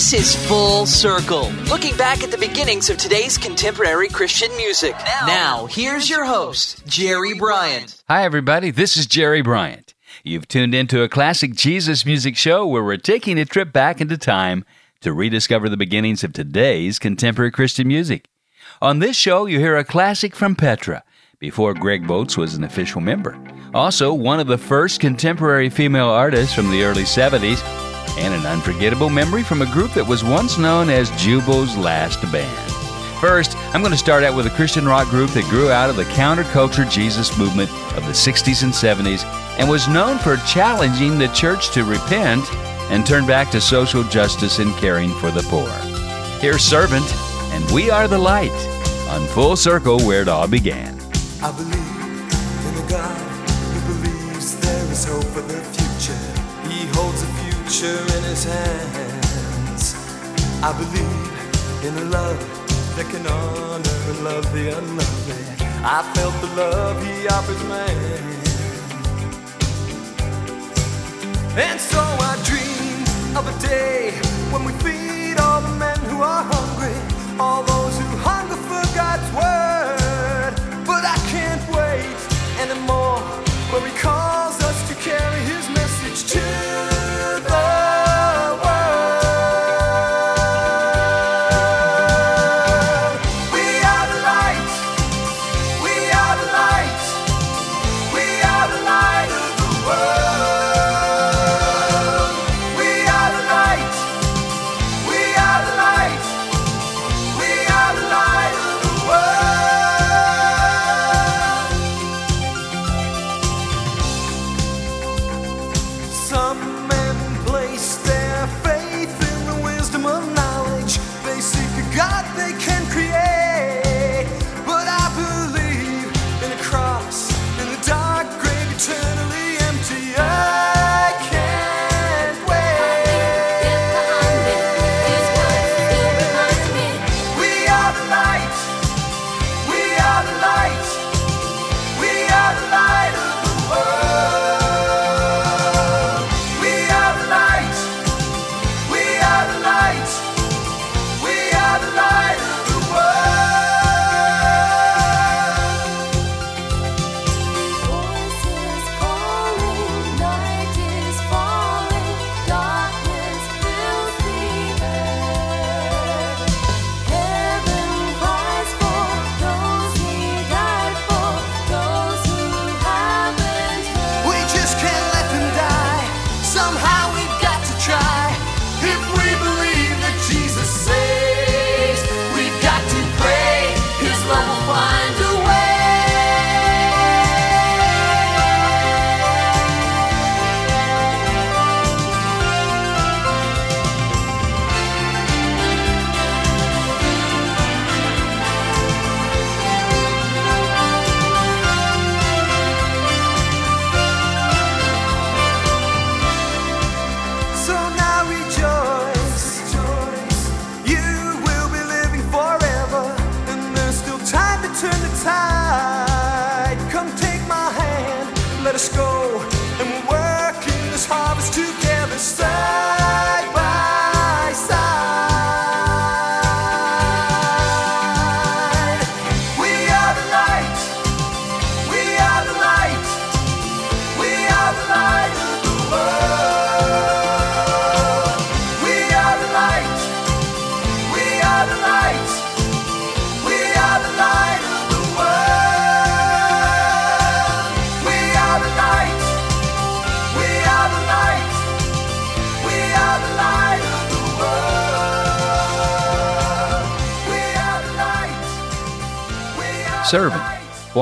This is Full Circle, looking back at the beginnings of today's contemporary Christian music. Now, here's your host, Jerry Bryant. Hi, everybody. This is Jerry Bryant. You've tuned into a classic Jesus music show where we're taking a trip back into time to rediscover the beginnings of today's contemporary Christian music. On this show, you hear a classic from Petra, before Greg Volz was an official member. Also, one of the first contemporary female artists from the early 70s, and an unforgettable memory from a group that was once known as Jubal's Last Band. First, I'm going to start out with a Christian rock group that grew out of the counterculture Jesus movement of the 60s and 70s and was known for challenging the church to repent and turn back to social justice and caring for the poor. Here's Servant, and We Are the Light on Full Circle where it all began. I believe in a God who believes there is hope for the future. Future in his hands. I believe in a love that can honor and love the unlovely. I felt the love he offers man. And so I dream of a day when we feed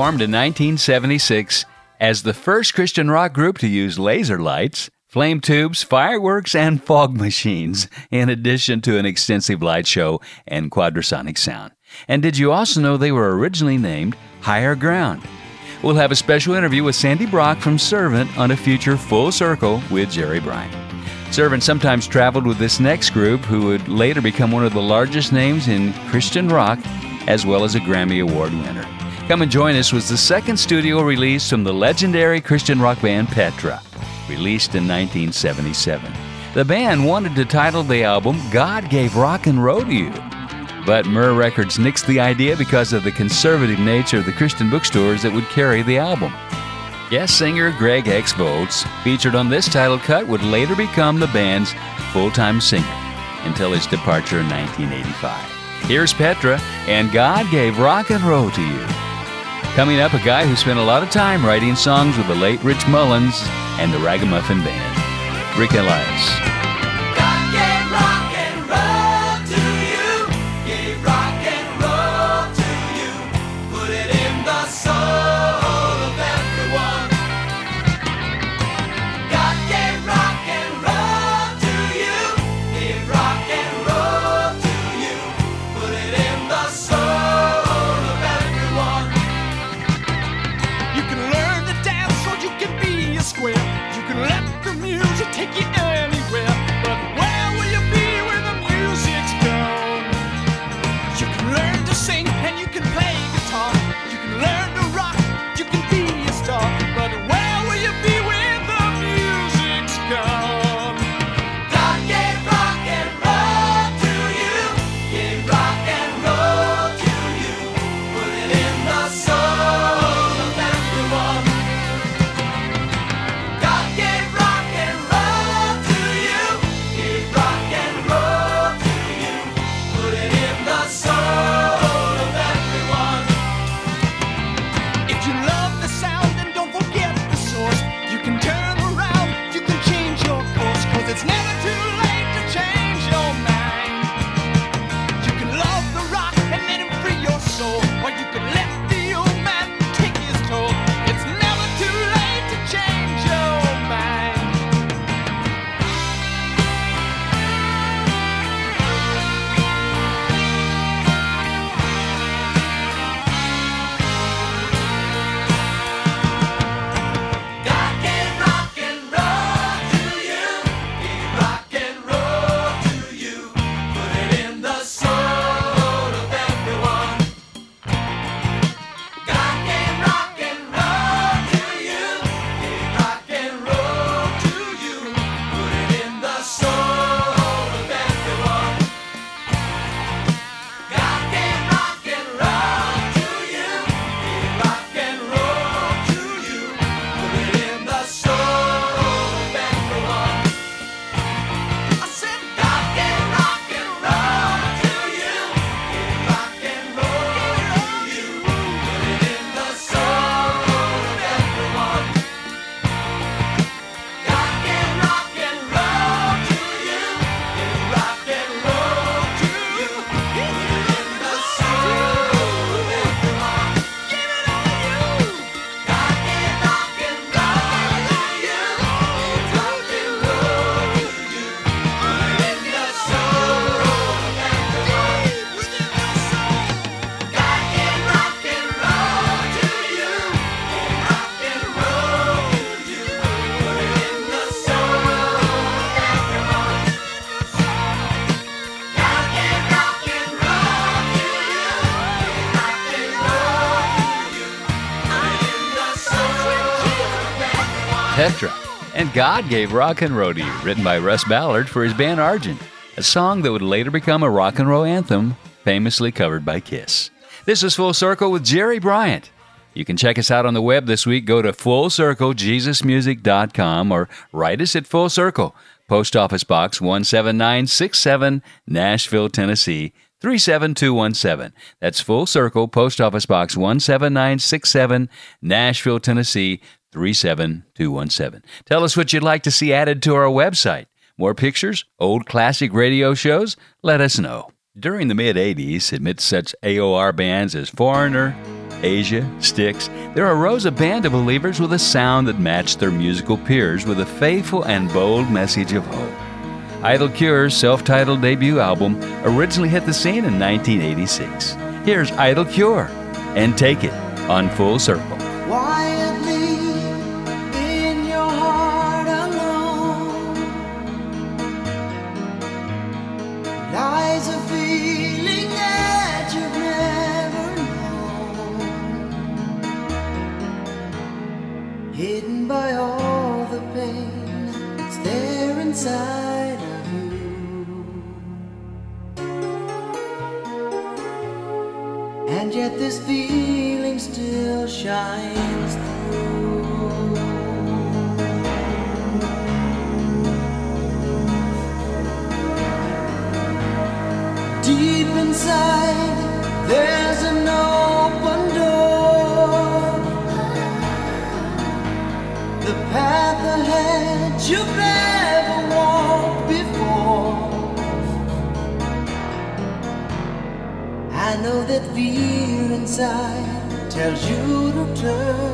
formed in 1976 as the first Christian rock group to use laser lights flame tubes, fireworks, and fog machines, in addition to an extensive light show and quadrasonic sound. And did you also know they were originally named Higher Ground? We'll have a special interview with Sandy Brock from Servant on a future Full Circle with Jerry Bryant. Servant sometimes traveled with this next group, who would later become one of the largest names in Christian rock, as well as a Grammy Award winner. Come and join us was the second studio release from the legendary Christian rock band Petra, released in 1977. The band wanted to title the album God Gave Rock and Roll to You. But Myrrh Records nixed the idea because of the conservative nature of the Christian bookstores that would carry the album. Guest singer Greg X Volz, featured on this title cut, would later become the band's full time singer until his departure in 1985. Here's Petra, and God gave rock and roll to you. Coming up, a guy who spent a lot of time writing songs with the late Rich Mullins and the Ragamuffin Band, Rick Elias. It's never Petra. And God gave rock and roll to you, written by Russ Ballard for his band Argent, a song that would later become a rock and roll anthem, famously covered by Kiss. This is Full Circle with Jerry Bryant. You can check us out on the web this week. Go to fullcirclejesusmusic.com or write us at Full Circle, Post Office Box 17967, Nashville, Tennessee 37217. That's Full Circle, Post Office Box 17967, Nashville, Tennessee 37217. Tell us what you'd like to see added to our website. More pictures, old classic radio shows? Let us know. During the mid 80s, amidst such AOR bands as Foreigner, Asia, Styx, there arose a band of believers with a sound that matched their musical peers with a faithful and bold message of hope. Idle Cure's self titled debut album originally hit the scene in 1986. Here's Idle Cure and Take It on Full Circle. Quietly by all the pain that's there inside of you. And yet this feeling still shines through. Deep inside, there's an tells you to turn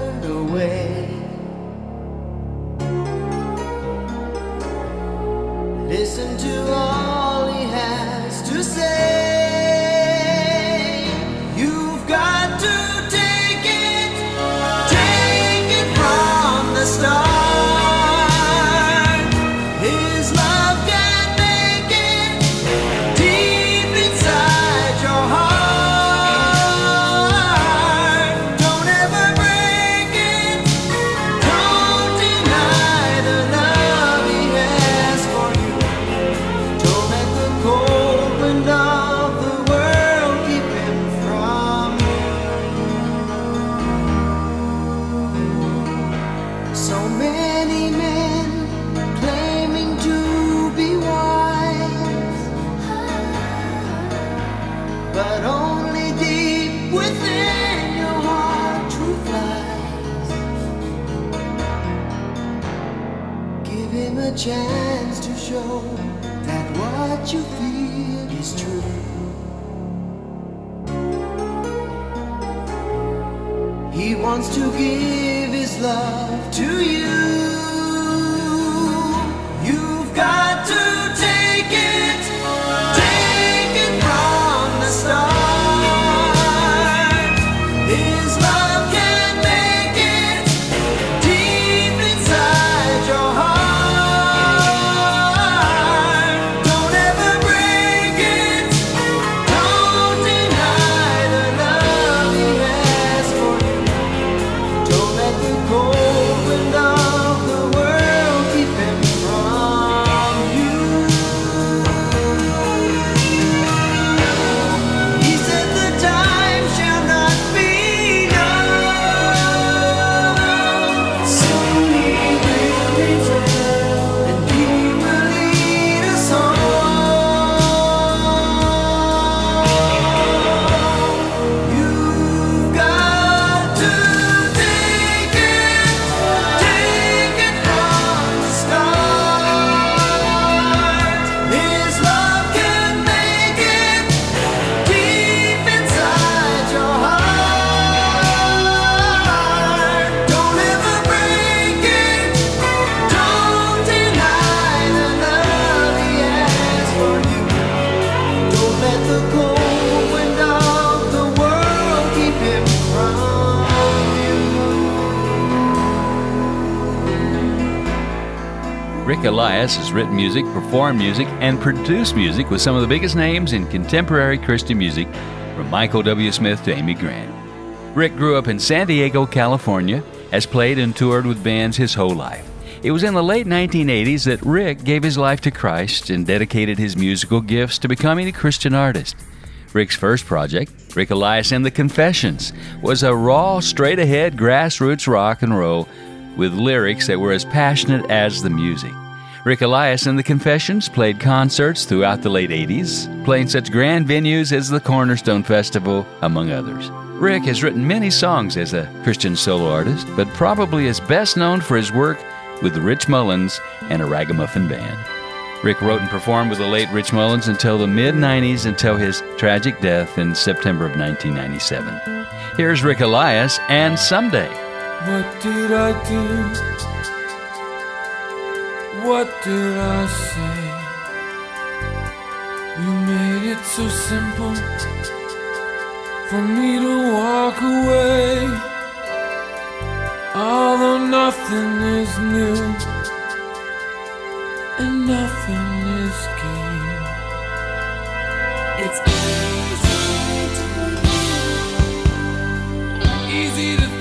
written music, performed music, and produced music with some of the biggest names in contemporary Christian music, from Michael W. Smith to Amy Grant. Rick grew up in San Diego, California, has played and toured with bands his whole life. It was in the late 1980s that Rick gave his life to Christ and dedicated his musical gifts to becoming a Christian artist. Rick's first project, Rick Elias and the Confessions, was a raw, straight ahead grassroots rock and roll with lyrics that were as passionate as the music. Rick Elias and the Confessions played concerts throughout the late 80s, playing such grand venues as the Cornerstone Festival, among others. Rick has written many songs as a Christian solo artist, but probably is best known for his work with Rich Mullins and a ragamuffin band. Rick wrote and performed with the late Rich Mullins until the mid 90s, until his tragic death in September of 1997. Here's Rick Elias and Someday. What did I do? what did I say? You made it so simple for me to walk away. Although nothing is new and nothing is gained, it's easy to believe, easy to.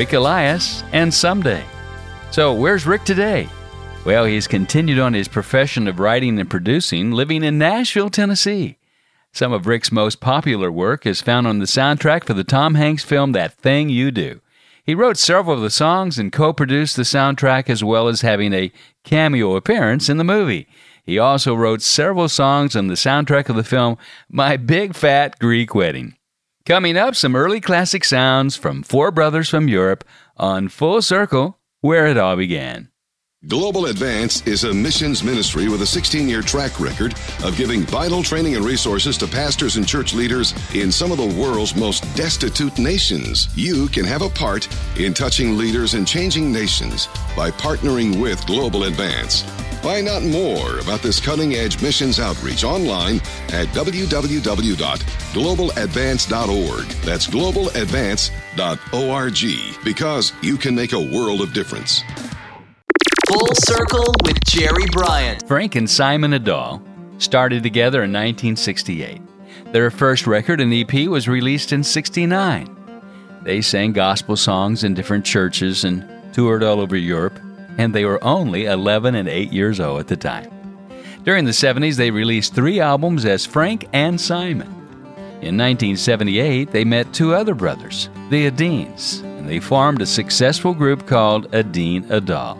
Rick Elias, and Someday. So, where's Rick today? Well, he's continued on his profession of writing and producing, living in Nashville, Tennessee. Some of Rick's most popular work is found on the soundtrack for the Tom Hanks film That Thing You Do. He wrote several of the songs and co produced the soundtrack as well as having a cameo appearance in the movie. He also wrote several songs on the soundtrack of the film My Big Fat Greek Wedding. Coming up, some early classic sounds from four brothers from Europe on Full Circle, where it all began. Global Advance is a missions ministry with a 16 year track record of giving vital training and resources to pastors and church leaders in some of the world's most destitute nations. You can have a part in touching leaders and changing nations by partnering with Global Advance. Find out more about this cutting edge missions outreach online at www.globaladvance.org. That's globaladvance.org because you can make a world of difference. Full Circle with Jerry Bryant. Frank and Simon Ådahl started together in 1968. Their first record and EP was released in 69. They sang gospel songs in different churches and toured all over Europe, and they were only 11 and 8 years old at the time. During the 70s, they released three albums as Frank and Simon. In 1978, they met two other brothers, the Edins, and they formed a successful group called Edin-Ådahl.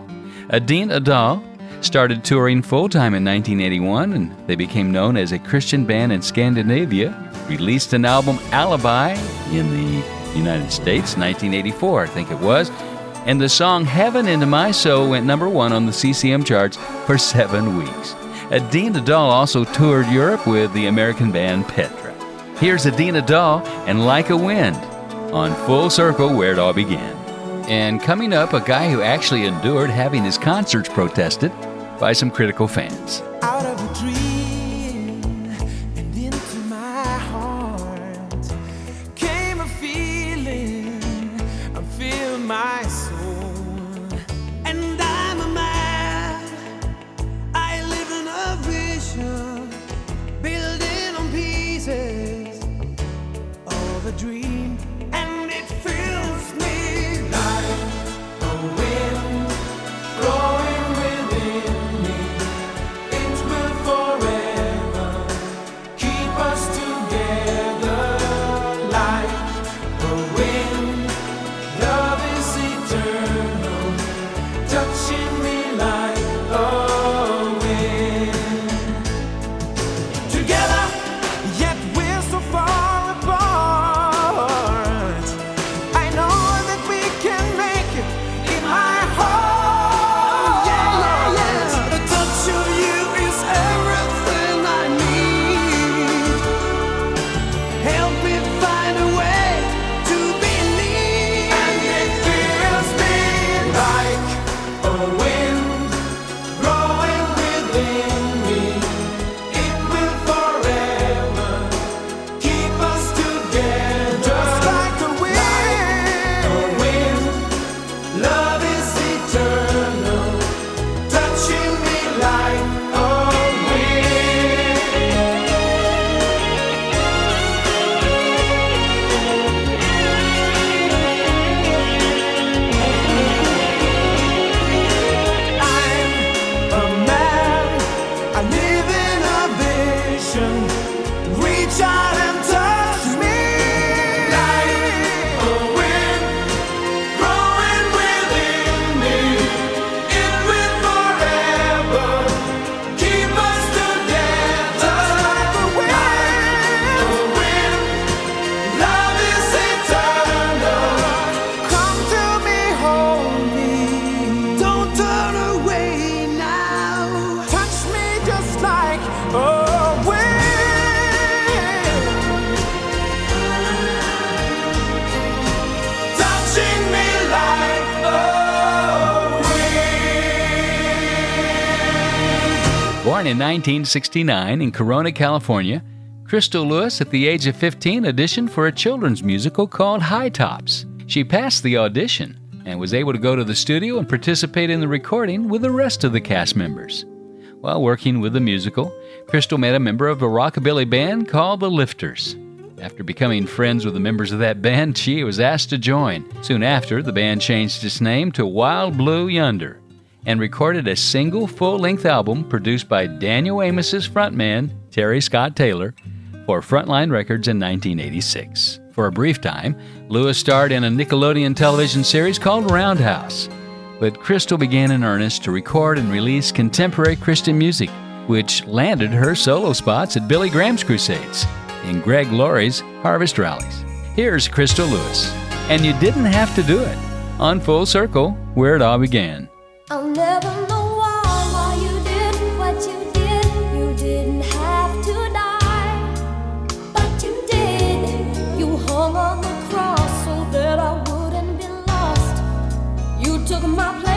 Edin-Ådahl started touring full time in 1981 and they became known as a Christian band in Scandinavia, released an album Alibi in the United States 1984, I think it was, and the song Heaven into My Soul went number 1 on the CCM charts for 7 weeks. Edin-Ådahl also toured Europe with the American band Petra. Here's Edin-Ådahl and Like a Wind on Full Circle where it all began. And coming up, a guy who actually endured having his concerts protested by some critical fans. In 1969 in Corona, California, Crystal Lewis, at the age of 15, auditioned for a children's musical called High Tops. She passed the audition and was able to go to the studio and participate in the recording with the rest of the cast members. While working with the musical, Crystal met a member of a rockabilly band called the Lifters. After becoming friends with the members of that band, she was asked to join. Soon after, the band changed its name to Wild Blue Yonder and recorded a single full length album produced by Daniel Amos's frontman, Terry Scott Taylor, for Frontline Records in 1986. For a brief time, Lewis starred in a Nickelodeon television series called Roundhouse. But Crystal began in earnest to record and release contemporary Christian music, which landed her solo spots at Billy Graham's Crusades and Greg Laurie's Harvest Rallies. Here's Crystal Lewis, and you didn't have to do it, on Full Circle, where it all began. I'll never know why, why you did what you did. You didn't have to die, but you did. You hung on the cross so that I wouldn't be lost. You took my place.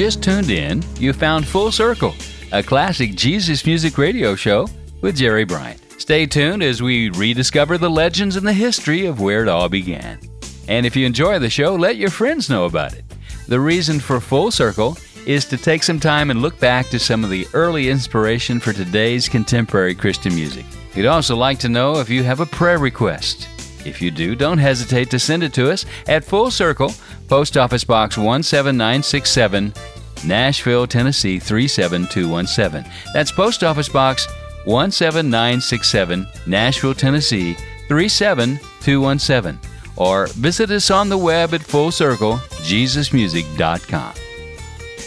just tuned in, you found Full Circle, a classic Jesus music radio show with Jerry Bryant. Stay tuned as we rediscover the legends and the history of where it all began. And if you enjoy the show, let your friends know about it. The reason for Full Circle is to take some time and look back to some of the early inspiration for today's contemporary Christian music. We'd also like to know if you have a prayer request. If you do, don't hesitate to send it to us at Full Circle, Post Office Box 17967, Nashville, Tennessee 37217. That's Post Office Box 17967, Nashville, Tennessee 37217. Or visit us on the web at FullCircleJesusMusic.com.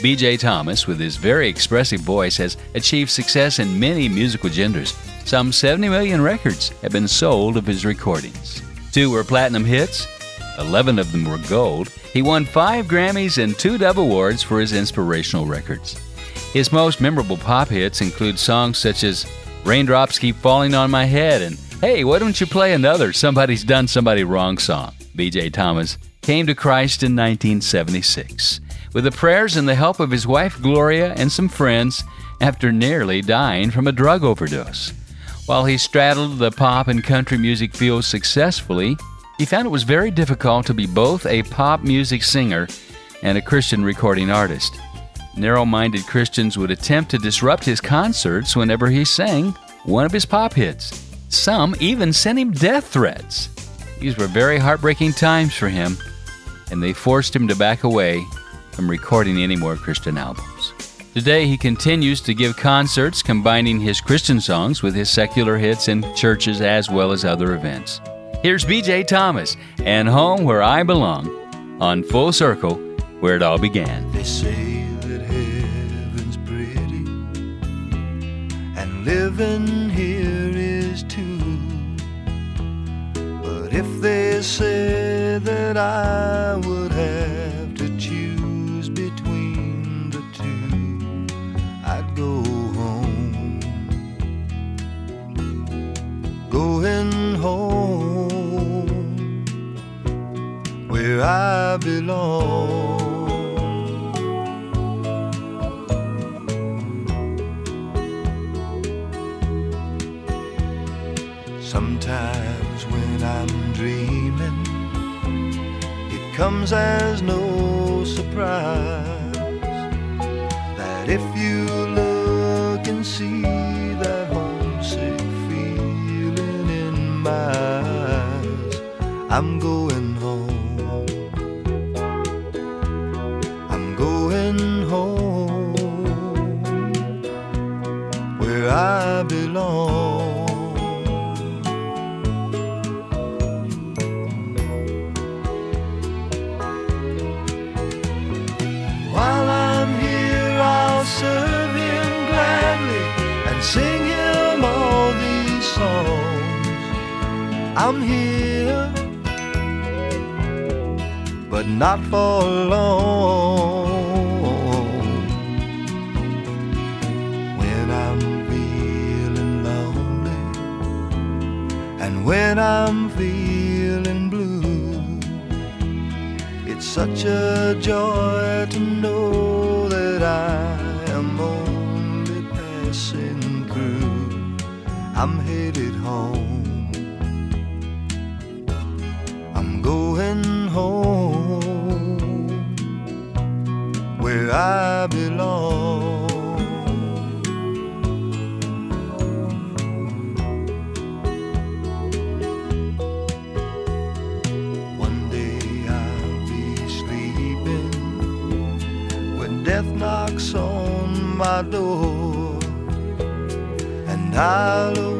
BJ Thomas, with his very expressive voice, has achieved success in many musical genders. Some 70 million records have been sold of his recordings. Two were platinum hits, 11 of them were gold. He won five Grammys and two Dove Awards for his inspirational records. His most memorable pop hits include songs such as Raindrops Keep Falling on My Head and Hey, why don't you play another Somebody's Done Somebody Wrong song? BJ Thomas came to Christ in 1976 with the prayers and the help of his wife Gloria and some friends after nearly dying from a drug overdose. While he straddled the pop and country music field successfully, he found it was very difficult to be both a pop music singer and a Christian recording artist. Narrow minded Christians would attempt to disrupt his concerts whenever he sang one of his pop hits. Some even sent him death threats. These were very heartbreaking times for him, and they forced him to back away from recording any more Christian albums. Today, he continues to give concerts combining his Christian songs with his secular hits in churches as well as other events. Here's BJ Thomas and Home Where I Belong on Full Circle, where it all began. They say that heaven's pretty, and living here is too. But if they say that I would have to choose between the two, I'd go home. Going home where I belong. Sometimes when I'm dreaming, it comes as no surprise that if you look and see I'm here, but not for long. When I'm feeling lonely and when I'm feeling blue. It's such a joy to know that I I belong. One day I'll be sleeping when death knocks on my door, and I'll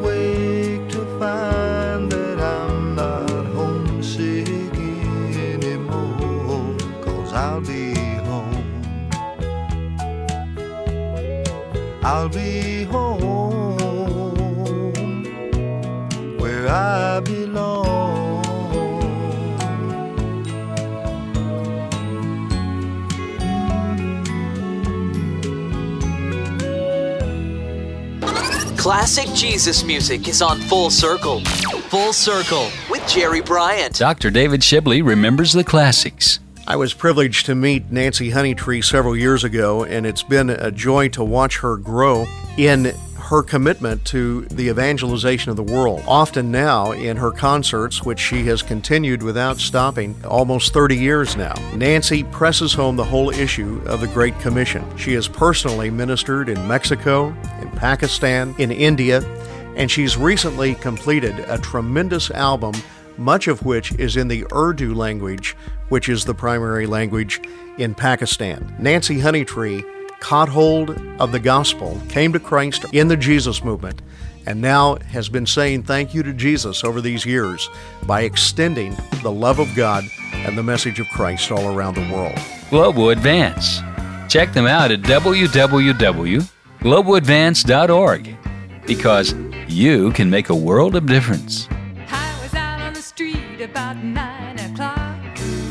Classic Jesus music is on Full Circle. Full Circle with Jerry Bryant. Dr. David Shibley remembers the classics. I was privileged to meet Nancy Honeytree several years ago, and it's been a joy to watch her grow. In her commitment to the evangelization of the world. Often now, in her concerts, which she has continued without stopping almost 30 years now, Nancy presses home the whole issue of the Great Commission. She has personally ministered in Mexico, in Pakistan, in India, and she's recently completed a tremendous album, much of which is in the Urdu language, which is the primary language in Pakistan. Nancy Honeytree caught hold of the gospel, came to Christ in the Jesus movement, and now has been saying thank you to Jesus over these years by extending the love of God and the message of Christ all around the world. Global Advance. Check them out at www.globaladvance.org because you can make a world of difference. I was out on the street about nine o'clock,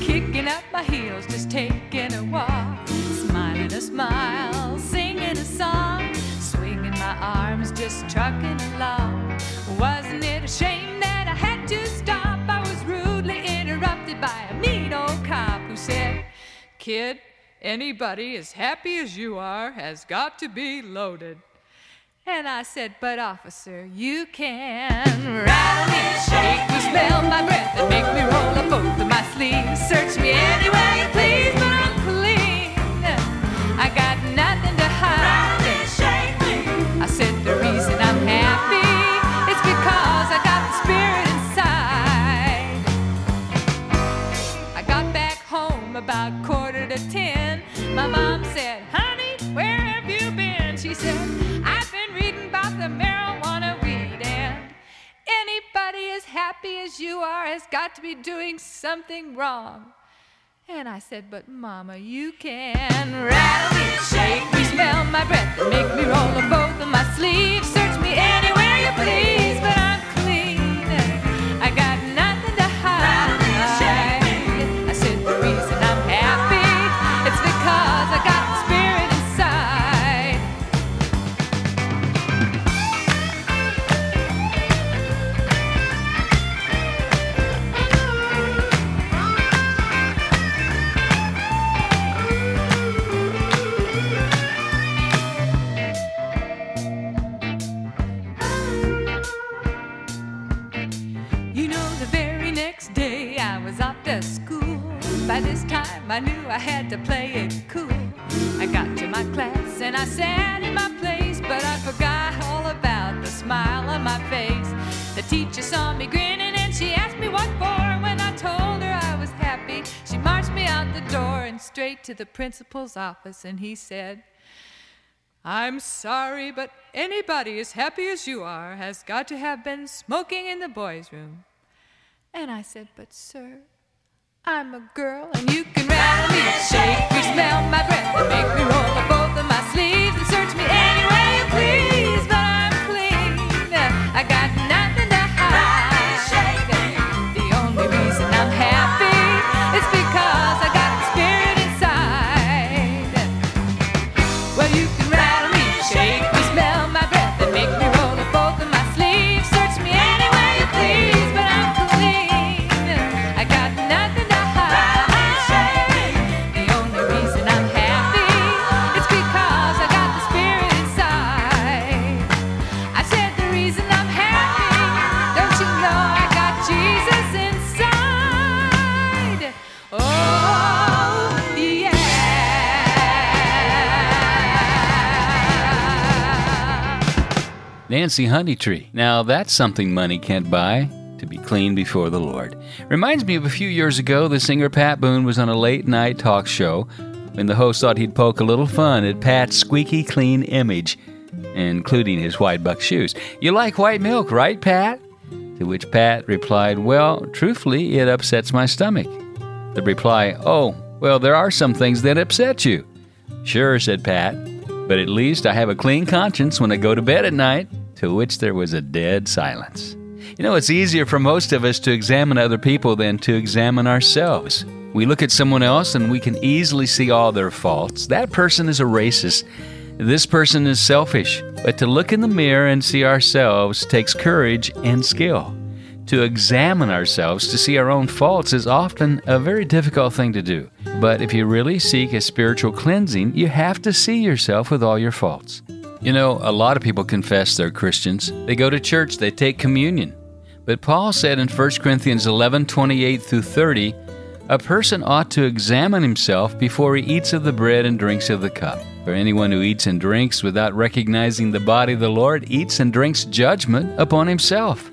kicking up my heels, just taking a walk, smiling a smile, singing a song, swinging my arms, just trucking along. Wasn't it a shame that I had to stop? I was rudely interrupted by a mean old cop who said, Kid, anybody as happy as you are has got to be loaded. And I said, but officer, you can rattle me, shake me, smell my breath, and make me roll up both of my sleeves. Search me anywhere you please, but I'm clean. I got to be doing something wrong. And I said, But Mama, you can rattle me, shake me, smell my breath, make me roll up both of my sleeves. Search me anywhere you please, but I'm By this time I knew I had to play it cool. I got to my class and I sat in my place, but I forgot all about the smile on my face. The teacher saw me grinning and she asked me what for. When I told her I was happy, she marched me out the door and straight to the principal's office, and he said, I'm sorry, but anybody as happy as you are has got to have been smoking in the boys' room. And I said, But sir, I'm a girl and you can rattle me, shake me, smell my breath, and make me roll Nancy Honeytree. Now that's something money can't buy. To be clean before the Lord. Reminds me of a few years ago, the singer Pat Boone was on a late night talk show when the host thought he'd poke a little fun at Pat's squeaky clean image, including his white buck shoes. You like white milk, right, Pat? To which Pat replied, Well, truthfully, it upsets my stomach. The reply, Oh, well, there are some things that upset you. Sure, said Pat, but at least I have a clean conscience when I go to bed at night. To which there was a dead silence. You know, it's easier for most of us to examine other people than to examine ourselves. We look at someone else and we can easily see all their faults. That person is a racist. This person is selfish. But to look in the mirror and see ourselves takes courage and skill. To examine ourselves to see our own faults is often a very difficult thing to do. But if you really seek a spiritual cleansing, you have to see yourself with all your faults. You know, a lot of people confess they're Christians. They go to church, they take communion. But Paul said in 1 Corinthians 11 28 through 30, a person ought to examine himself before he eats of the bread and drinks of the cup. For anyone who eats and drinks without recognizing the body of the Lord eats and drinks judgment upon himself.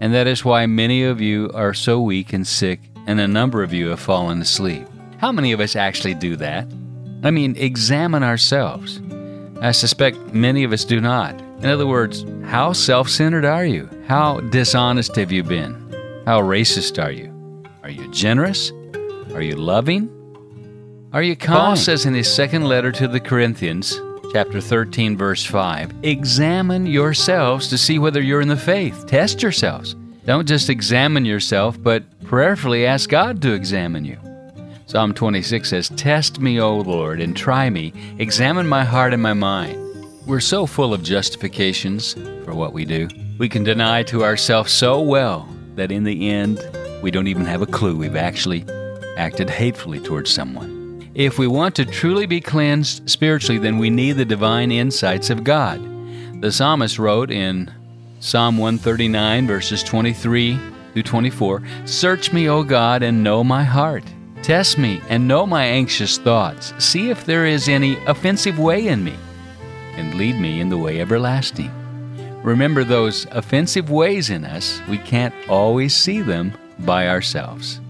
And that is why many of you are so weak and sick, and a number of you have fallen asleep. How many of us actually do that? I mean, examine ourselves. I suspect many of us do not. In other words, how self centered are you? How dishonest have you been? How racist are you? Are you generous? Are you loving? Are you kind? Paul says in his second letter to the Corinthians, chapter 13, verse 5, examine yourselves to see whether you're in the faith. Test yourselves. Don't just examine yourself, but prayerfully ask God to examine you. Psalm 26 says, Test me, O Lord, and try me. Examine my heart and my mind. We're so full of justifications for what we do. We can deny to ourselves so well that in the end, we don't even have a clue we've actually acted hatefully towards someone. If we want to truly be cleansed spiritually, then we need the divine insights of God. The psalmist wrote in Psalm 139, verses 23 through 24 Search me, O God, and know my heart. Test me and know my anxious thoughts. See if there is any offensive way in me, and lead me in the way everlasting. Remember those offensive ways in us, we can't always see them by ourselves.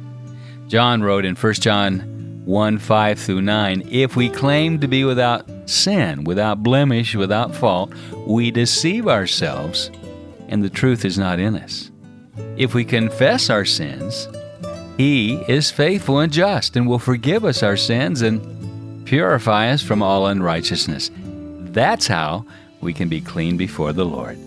John wrote in 1 John 1 5 through 9 If we claim to be without sin, without blemish, without fault, we deceive ourselves, and the truth is not in us. If we confess our sins, He is faithful and just and will forgive us our sins and purify us from all unrighteousness. That's how we can be clean before the Lord.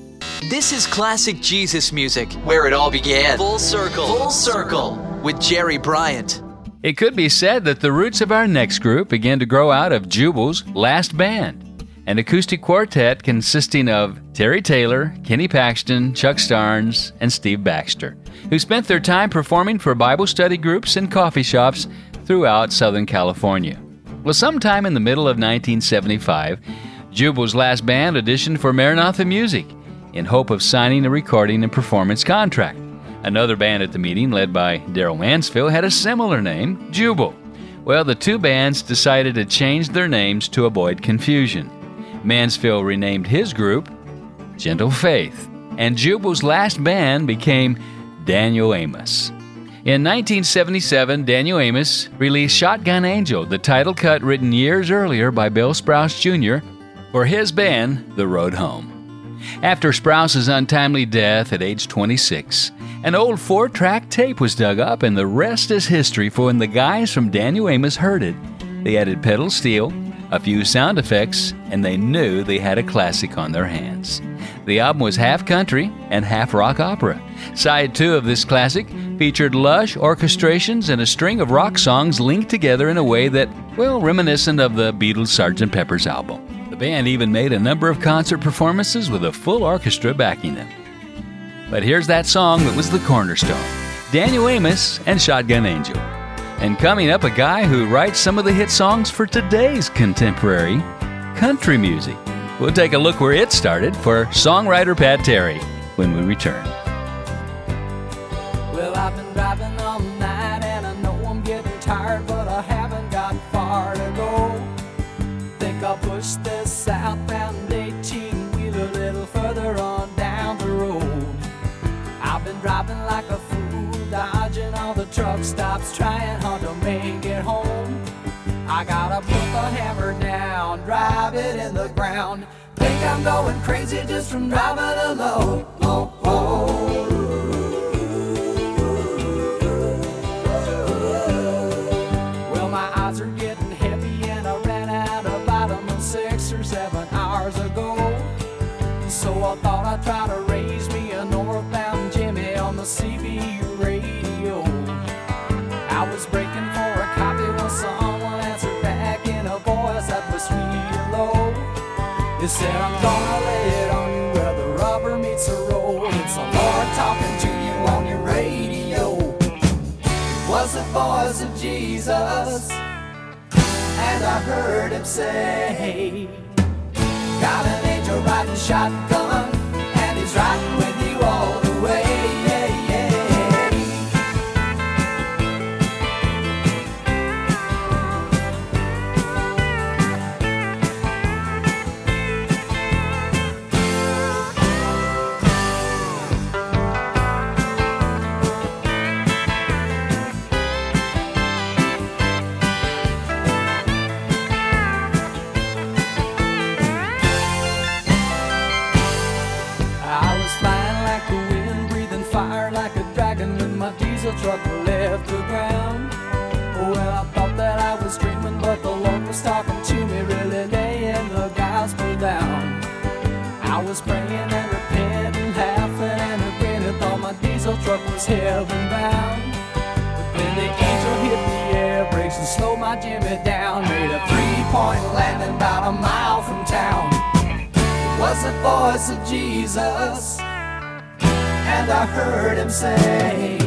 This is classic Jesus music, where it all began. Full circle. Full circle with Jerry Bryant. It could be said that the roots of our next group began to grow out of Jubal's last band, an acoustic quartet consisting of Terry Taylor, Kenny Paxton, Chuck Starnes, and Steve Baxter, who spent their time performing for Bible study groups and coffee shops throughout Southern California. Well, sometime in the middle of 1975, Jubal's last band auditioned for Maranatha Music in hope of signing a recording and performance contract. Another band at the meeting, led by Darrell Mansfield, had a similar name, Jubal. Well, the two bands decided to change their names to avoid confusion. Mansfield renamed his group Gentle Faith, and Jubal's last band became Daniel Amos. In 1977, Daniel Amos released Shotgun Angel, the title cut written years earlier by Bill Sprouse Jr. for his band, The Road Home. After Sprouse's untimely death at age 26, an old four track tape was dug up, and the rest is history for when the guys from Daniel Amos heard it. They added pedal steel, a few sound effects, and they knew they had a classic on their hands. The album was half country and half rock opera. Side two of this classic featured lush orchestrations and a string of rock songs linked together in a way that, well, reminiscent of the Beatles' Sgt. Pepper's album. The band even made a number of concert performances with a full orchestra backing them. But here's that song that was the cornerstone Daniel Amos and Shotgun Angel. And coming up, a guy who writes some of the hit songs for today's contemporary country music. We'll take a look where it started for songwriter Pat Terry when we return. Well, I've been driving all night and I know I'm getting tired, but I haven't got far to go. Think I'll push this southbound truck stops, trying hard to make it home. I gotta put the hammer down, drive it in the ground. Think I'm going crazy just from driving alone. Oh, oh. Well, my eyes are getting heavy and I ran out of vitamin six or seven hours ago. So I thought I'd try to raise me a northbound Jimmy on the CBU It said, I'm gonna lay it on you where the rubber meets the road. It's the Lord talking to you on your radio was the voice of Jesus. And I heard him say, Got an angel riding shotgun, heaven bound. But then the angel hit the air brakes and slowed my Jimmy down, made a three-point landing about a mile from town. It was the voice of Jesus, and I heard him say,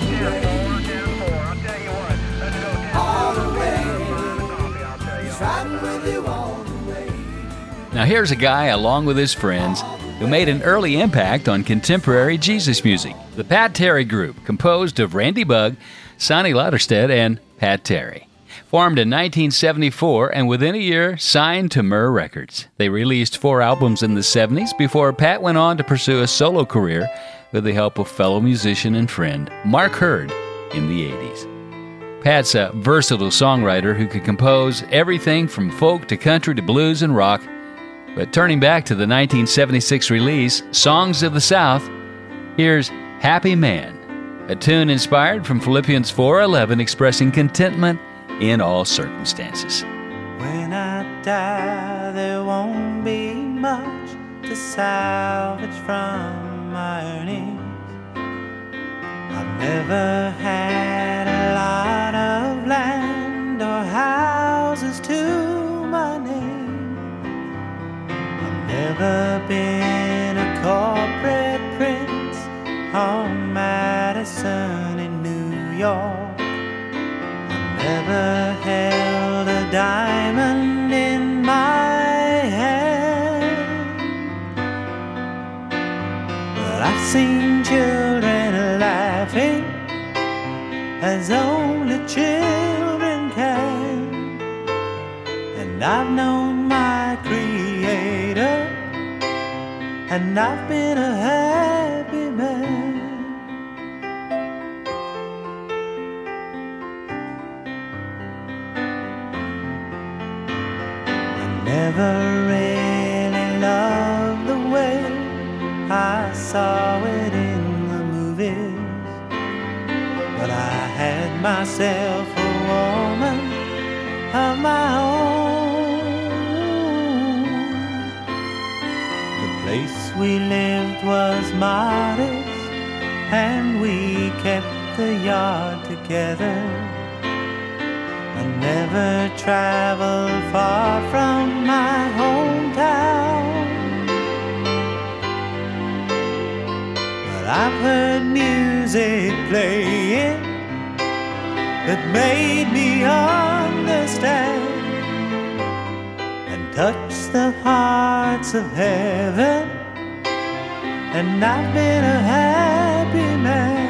Now, here's a guy, along with his friends, who made an early impact on contemporary Jesus music. The Pat Terry Group, composed of Randy Bugg, Sonny Lallerstedt, and Pat Terry. Formed in 1974 and within a year signed to Myrrh Records. They released four albums in the 70s before Pat went on to pursue a solo career with the help of fellow musician and friend Mark Heard in the 80s. Pat's a versatile songwriter who could compose everything from folk to country to blues and rock. But turning back to the 1976 release, Songs of the South, here's Happy Man, a tune inspired from Philippians 4:11 expressing contentment in all circumstances. When I die, there won't be much to salvage from my earnings. I've never had never been a corporate prince on Madison in New York. I never held a diamond in my hand. But I've seen children laughing as only children can. And I've known and I've been a happy man. I Never really loved the way I saw it in the movies. But I had myself a woman of my own. Place we lived was modest, and we kept the yard together. I never traveled far from my hometown. But I've heard music playing that made me understand and touched the hearts of heaven. And I've been a happy man.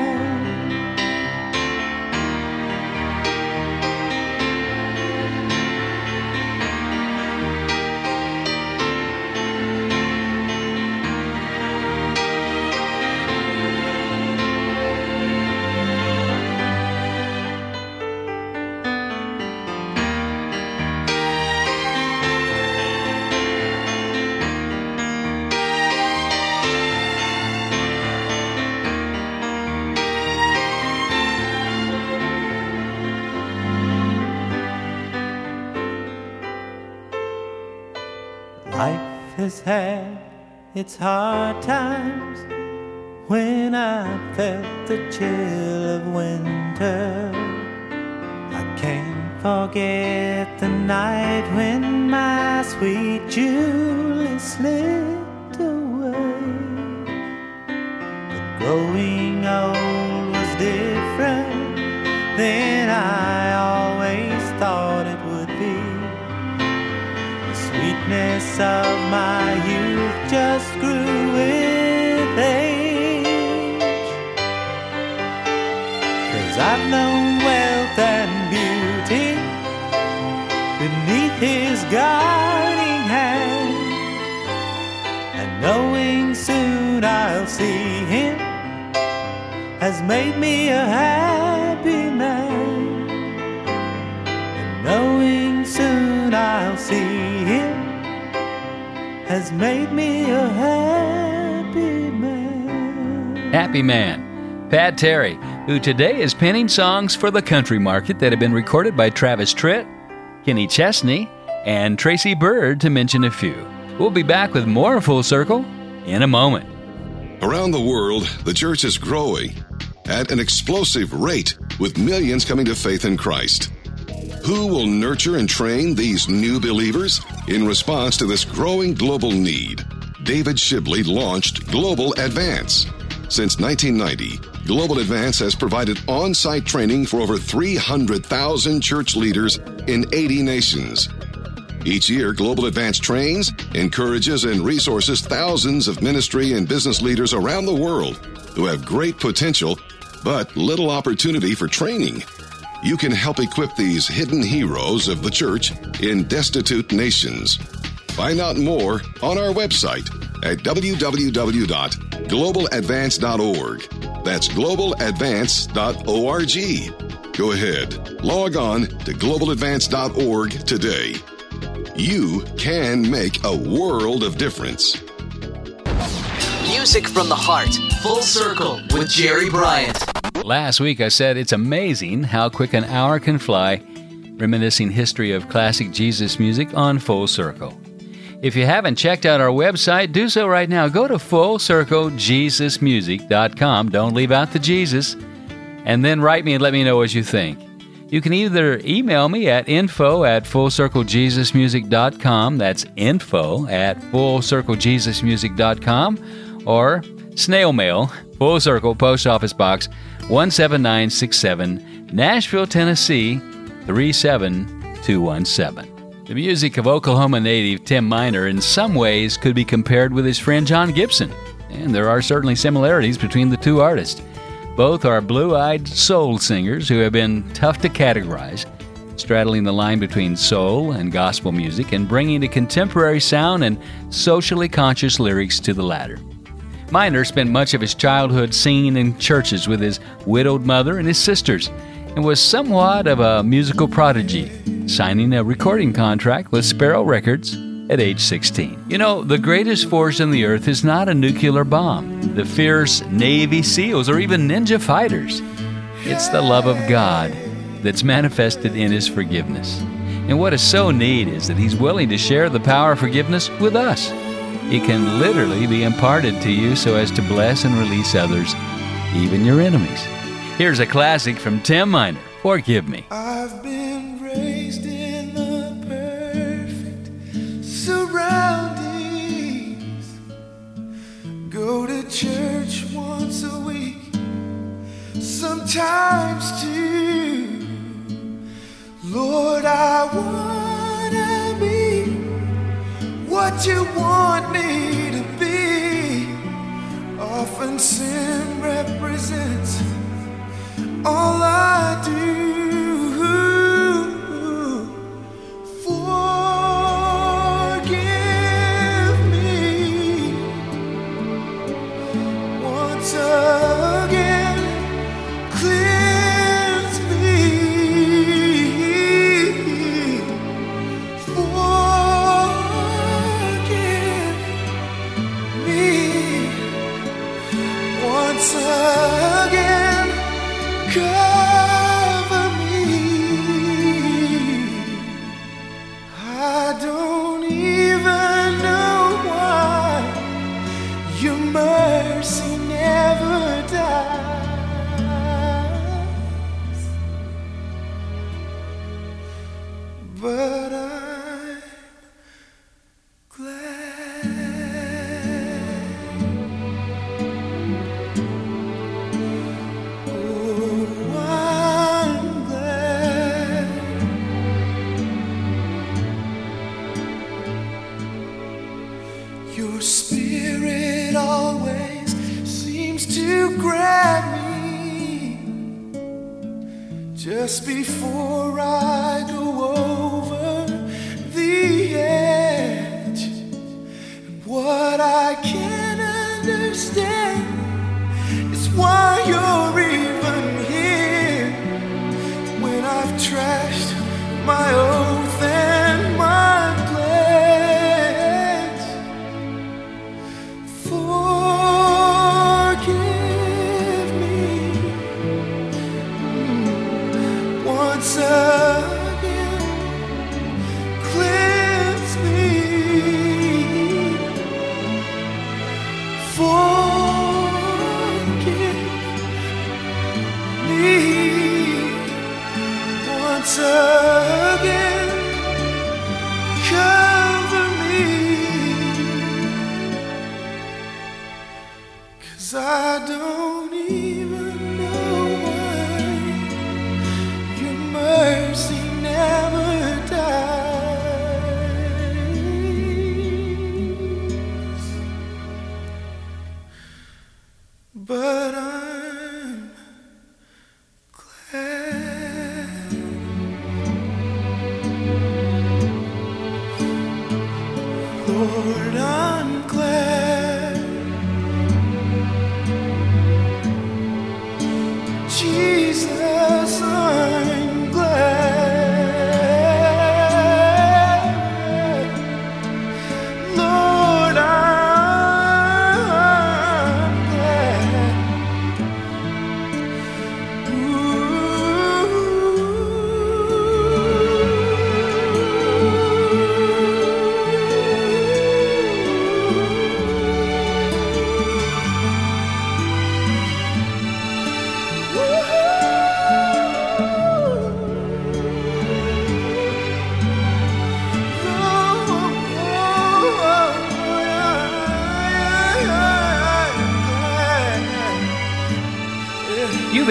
Has had its hard times when I felt the chill of winter. I can't forget the night when my sweet Julie slipped away. But growing old was different than I sweetness of my youth just grew with age. Cause I've known wealth and beauty beneath his guiding hand. And knowing soon I'll see him has made me a happy man. And knowing soon I'll see has made me a happy man. Happy Man, Pat Terry, who today is penning songs for the country market that have been recorded by Travis Tritt, Kenny Chesney, and Tracy Byrd, to mention a few. We'll be back with more Full Circle in a moment. Around the world, the church is growing at an explosive rate, with millions coming to faith in Christ. Who will nurture and train these new believers? In response to this growing global need, David Shibley launched Global Advance. Since 1990, Global Advance has provided on site training for over 300,000 church leaders in 80 nations. Each year, Global Advance trains, encourages, and resources thousands of ministry and business leaders around the world who have great potential but little opportunity for training. You can help equip these hidden heroes of the church in destitute nations. Find out more on our website at www.globaladvance.org. That's globaladvance.org. Go ahead, log on to globaladvance.org today. You can make a world of difference. Music from the heart. Full circle with Jerry Bryant. Last week I said it's amazing how quick an hour can fly, reminiscing history of classic Jesus music on Full Circle. If you haven't checked out our website, do so right now. Go to fullcirclejesusmusic.com. Don't leave out the Jesus. And then write me and let me know what you think. You can either email me at info at fullcirclejesusmusic.com. That's info at fullcirclejesusmusic.com. Or snail mail, Full Circle Post Office Box 17967, Nashville, Tennessee 37217. The music of Oklahoma native Tim Miner in some ways could be compared with his friend Jon Gibson, and there are certainly similarities between the two artists. Both are blue eyed soul singers who have been tough to categorize, straddling the line between soul and gospel music and bringing a contemporary sound and socially conscious lyrics to the latter. Miner spent much of his childhood singing in churches with his widowed mother and his sisters, and was somewhat of a musical prodigy, signing a recording contract with Sparrow Records at age 16. You know, the greatest force in the earth is not a nuclear bomb, the fierce Navy SEALs, or even ninja fighters. It's the love of God that's manifested in His forgiveness. And what is so neat is that He's willing to share the power of forgiveness with us. It can literally be imparted to you so as to bless and release others, even your enemies. Here's a classic from Tim Miner Forgive Me. I've been raised in the perfect surroundings. Go to church once a week, sometimes two. Lord, I be what you want me to be. Often sin represents all I do. Once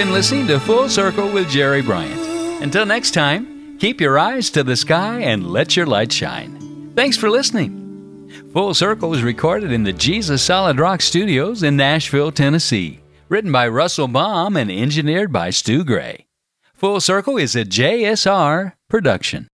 been listening to Full Circle with Jerry Bryant. Until next time, keep your eyes to the sky and let your light shine. Thanks for listening. Full Circle was recorded in the Jesus Solid Rock Studios in Nashville, Tennessee. Written by Russell Baum and engineered by Stu Gray. Full Circle is a JSR production.